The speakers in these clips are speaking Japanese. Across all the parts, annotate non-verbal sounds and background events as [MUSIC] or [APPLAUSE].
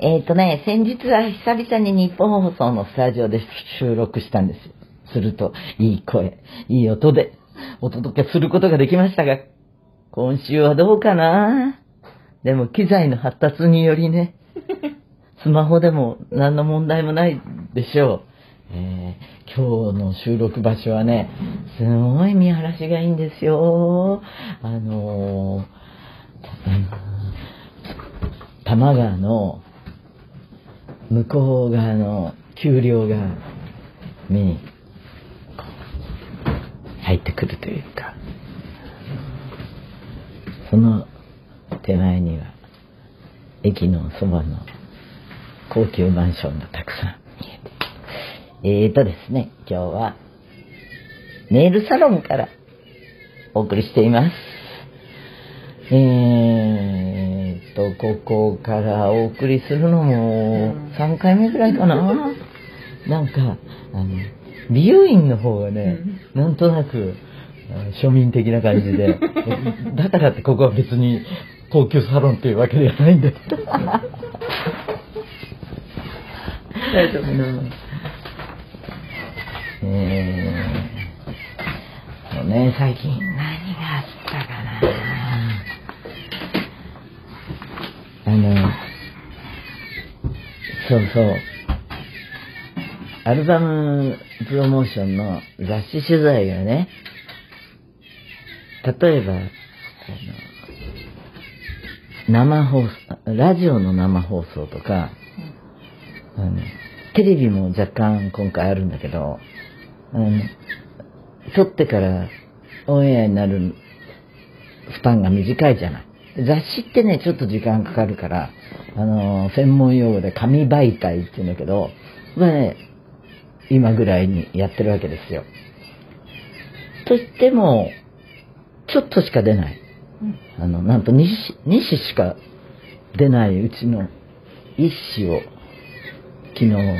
えっ、とね、先日は久々に日本放送のスタジオで収録したんですよ。すると、いい声、いい音でお届けすることができましたが、今週はどうかな？でも機材の発達によりね、[LAUGHS] スマホでも何の問題もないでしょう。えー、今日の収録場所はね、すごい見晴らしがいいんですよ。あのー、多摩 [LAUGHS] 川の向こう側の丘陵が目に入ってくるというか、その手前には駅のそばの高級マンションがたくさん見えてえーとですね、今日はネイルサロンからお送りしています。えーと、ここからお送りするのも3回目ぐらいかな。なんか、あの、美容院の方がね、なんとなく庶民的な感じで、だからってここは別に高級サロンっていうわけではないんだけど。大丈夫なえー、ね、最近何があったかなそうそう、アルバムプロモーションの雑誌取材がね、例えば、あの、生放送、ラジオの生放送とか、あの、テレビも若干今回あるんだけど、あの、撮ってからオンエアになるスパンが短いじゃない。雑誌ってね、ちょっと時間かかるから、あの、専門用語で紙媒体って言うんだけど、まあね、今ぐらいにやってるわけですよ。と言っても、ちょっとしか出ない。あの、なんと2子しか出ないうちの1子を昨日、あの、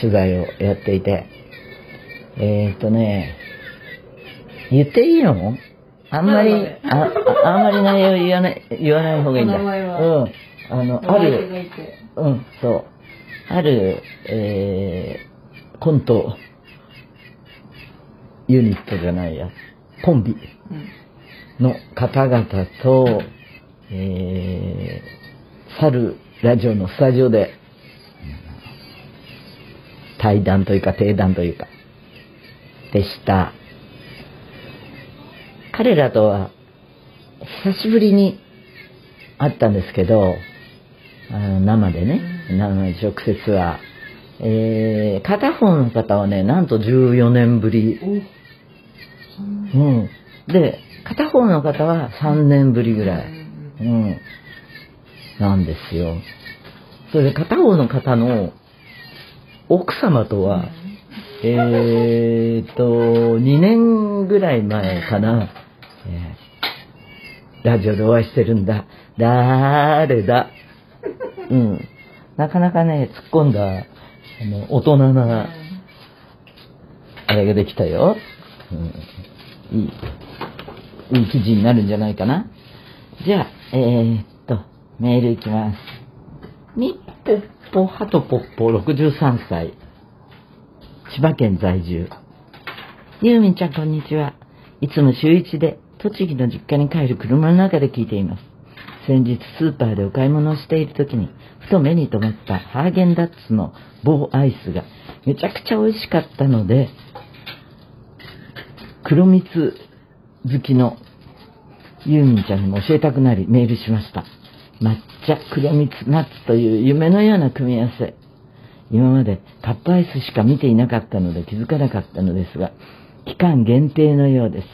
取材をやっていて、えー、っとね、言っていいの？あんまり、あ、あんまり内容言わない、言わない方がいいんだ。うん。あの、ある、うん、そう。ある、えー、コント、ユニットじゃないや、コンビの方々と、えー、去るラジオのスタジオで、対談というか定談というか、でした。彼らとは、久しぶりに会ったんですけど、あの生でね、生直接は。えー、片方の方はね、なんと14年ぶり。うん。で、片方の方は3年ぶりぐらい。うん。なんですよ。それで片方の方の奥様とは、えーと、2年ぐらい前かな、えー、ラジオでお会いしてるんだ。だーれだ？うん。なかなかね、突っ込んだ、あの、大人な、あれができたよ。うん、いい、いい記事になるんじゃないかな。じゃあ、えー、っと、メールいきます。みっぽっぽはとぽっぽ63歳。千葉県在住。ゆうみんちゃんこんにちは。いつも週一で栃木の実家に帰る車の中で聞いています。先日スーパーでお買い物をしている時に、ふと目に留まったハーゲンダッツの棒アイスがめちゃくちゃ美味しかったので、黒蜜好きのユーミンちゃんにも教えたくなりメールしました。抹茶、黒蜜、ナッツという夢のような組み合わせ。今までカップアイスしか見ていなかったので気づかなかったのですが、期間限定のようです。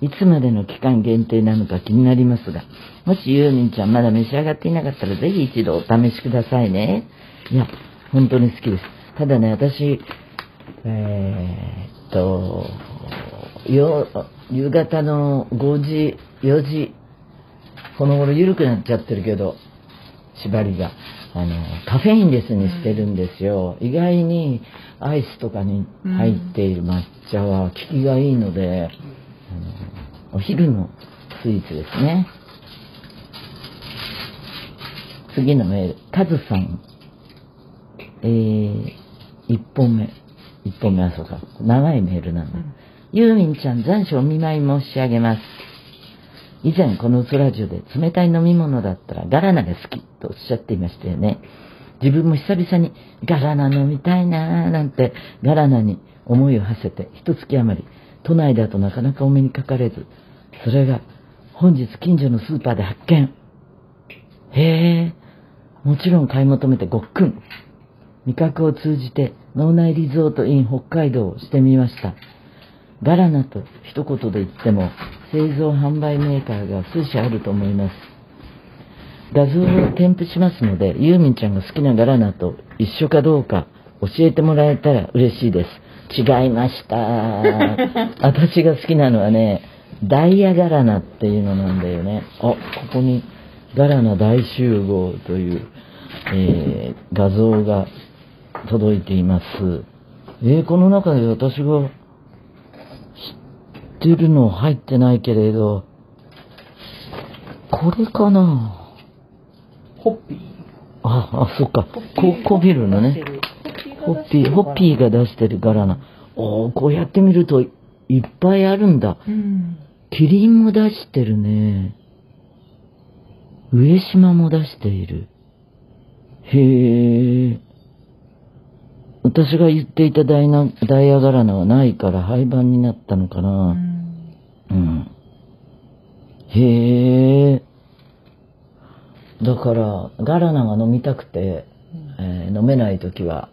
いつまでの期間限定なのか気になりますが、もしユーミンちゃんまだ召し上がっていなかったらぜひ一度お試しくださいね。いや、本当に好きです。ただね、私、えー、っと、夕方の5時、4時、この頃緩くなっちゃってるけど、縛りが。あの、カフェインレスにしてるんですよ。意外にアイスとかに入っている抹茶は効きがいいので、あのお昼のスイーツですね。次のメール、カズさん。えー、一本目。一本目はそうか。長いメールなんだ。ユーミンちゃん、残暑お見舞い申し上げます。以前このウソラジオで冷たい飲み物だったらガラナが好きとおっしゃっていましたよね。自分も久々にガラナ飲みたいなーなんてガラナに思いを馳せて一月余り都内だとなかなかお目にかかれずそれが本日近所のスーパーで発見。へえ、もちろん買い求めてごっくん。味覚を通じて脳内リゾートイン北海道をしてみました。ガラナと一言で言っても製造販売メーカーが数社あると思います。画像を添付しますので、ユーミンちゃんが好きなガラナと一緒かどうか教えてもらえたら嬉しいです。違いました。[LAUGHS] 私が好きなのはね、ダイヤガラナっていうのなんだよね。あ、ここにガラナ大集合という、えー、画像が届いています。えー、この中で私が知ってるの入ってないけれど、これかな？ホッピー。あ、あ、そっか。ココビルのね。ホッピー、ホッピーが出してる柄な。おー、こうやって見るといっぱいあるんだ。うん。キリンも出してるね。上島も出している。へえ。私が言っていたダイナダイヤガラナはないから廃盤になったのかな。うん。うん。へえ。だから、ガラナが飲みたくて、えー飲めない時は、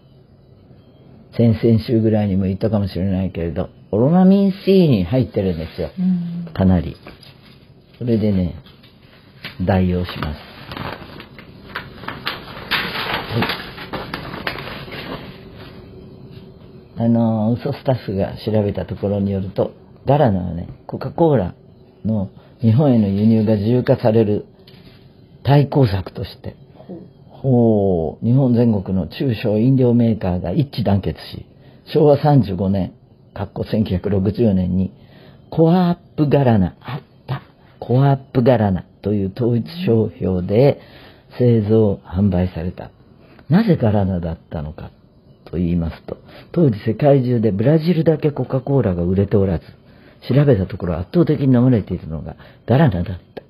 先々週ぐらいにも言ったかもしれないけれど、オロナミン C に入ってるんですよ。うん。かなり。それでね、代用します。はい。あの、嘘スタッフが調べたところによると、ガラナはね、コカ・コーラの日本への輸入が自由化される対抗策として、ほう。日本全国の中小飲料メーカーが一致団結し、昭和35年、かっこ1960年に、コアアップガラナ、あった、コアアップガラナという統一商標で製造、販売された。なぜガラナだったのかと言いますと、当時世界中でブラジルだけコカ・コーラが売れておらず、調べたところ圧倒的に飲まれているのがガラナだった。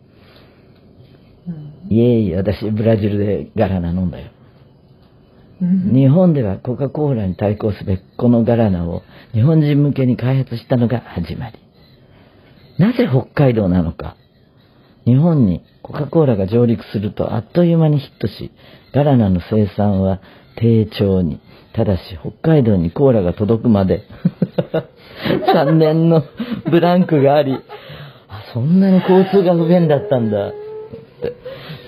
うん。いえいえ、私ブラジルでガラナ飲んだよ。うん。日本ではコカ・コーラに対抗すべくこのガラナを日本人向けに開発したのが始まり。なぜ北海道なのか。日本にコカ・コーラが上陸するとあっという間にヒットし、ガラナの生産は低調に。ただし北海道にコーラが届くまで [LAUGHS] 3年のブランクがあり、あ、そんなに交通が不便だったんだ。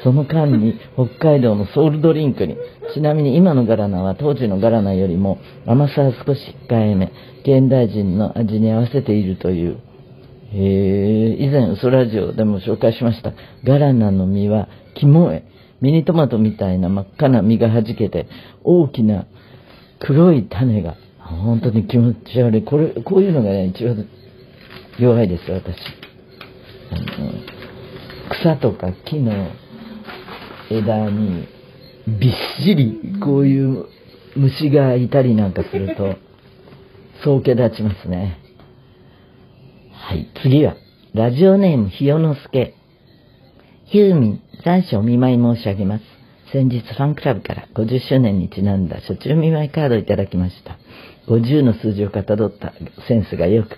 その間に北海道のソウルドリンクに、ちなみに今のガラナは当時のガラナよりも甘さは少し控えめ、現代人の味に合わせているという。へえ、以前、ウソラジオでも紹介しました。ガラナの実は、肝え、ミニトマトみたいな真っ赤な実が弾けて、大きな黒い種が、本当に気持ち悪い。これ、こういうのがね、一番弱いです、私。あの草とか木の枝にびっしりこういう虫がいたりなんかすると、そうけ立ちますね。はい、次は、ラジオネームひよのすけ。ヒューミン、残暑お見舞い申し上げます。先日ファンクラブから50周年にちなんだ初中見舞いカードをいただきました。50の数字をかたどったセンスがよく、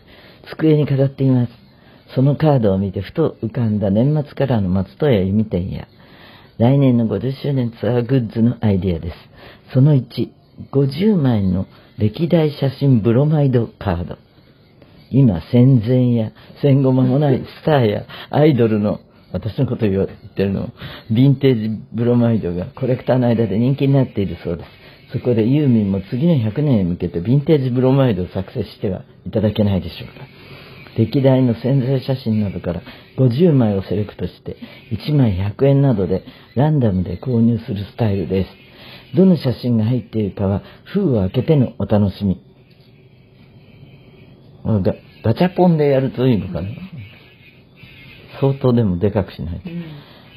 机に飾っています。そのカードを見てふと浮かんだ年末からの松任谷由実店や、来年の50周年ツアーグッズのアイデアです。その1、50枚の歴代写真ブロマイドカード。今戦前や戦後間もないスターやアイドルの私のこと言ってるの、ヴィンテージブロマイドがコレクターの間で人気になっているそうです。そこでユーミンも次の100年へ向けてヴィンテージブロマイドを作成してはいただけないでしょうか。歴代の宣材写真などから50枚をセレクトして1枚100円などでランダムで購入するスタイルです。どの写真が入っているかは封を開けてのお楽しみ。あガガチャポンでやるといいのかな相当でもでかくしないと。うん。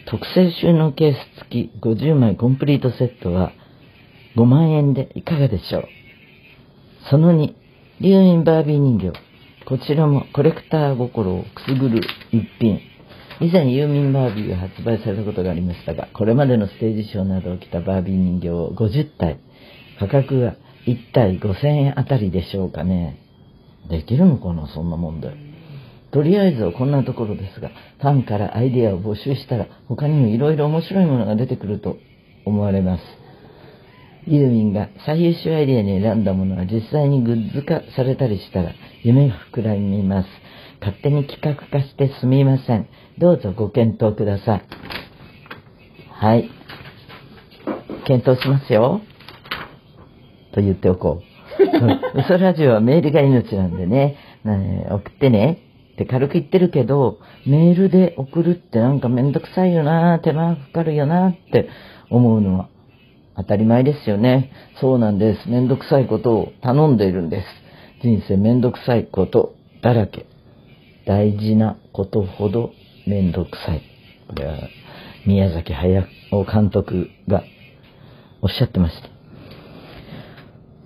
特製収納ケース付き50枚コンプリートセットは5万円でいかがでしょうその2、リューミンバービー人形。こちらもコレクター心をくすぐる一品。以前ユーミンバービーが発売されたことがありましたが、これまでのステージショーなどを着たバービー人形を50体。価格は1体5000円あたりでしょうかね。できるのかな、そんなもんで。とりあえずはこんなところですが、ファンからアイデアを募集したら、他にも色々面白いものが出てくると思われます。ユーミンが最優秀アイデアに選んだものは実際にグッズ化されたりしたら夢が膨らみます。勝手に企画化してすみません。どうぞご検討ください。はい。検討しますよ。と言っておこう。嘘ラジオはメールが命なんでね、ね送ってねって軽く言ってるけど、メールで送るってなんかめんどくさいよな手間かかるよなって思うのは当たり前ですよね。そうなんです。めんどくさいことを頼んでいるんです。人生めんどくさいことだらけ。大事なことほどめんどくさい。これは宮崎駿監督がおっしゃってました。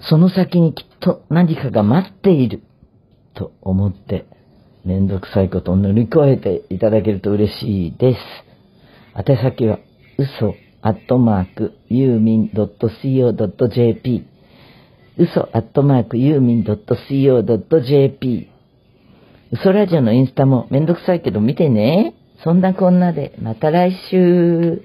その先にきっと何かが待っていると思ってめんどくさいことを乗り越えていただけると嬉しいです。宛先は嘘アットマークユーミン .co.jp 嘘アットマークユーミン .co.jp 嘘ラジオのインスタもめんどくさいけど見てね。そんなこんなでまた来週。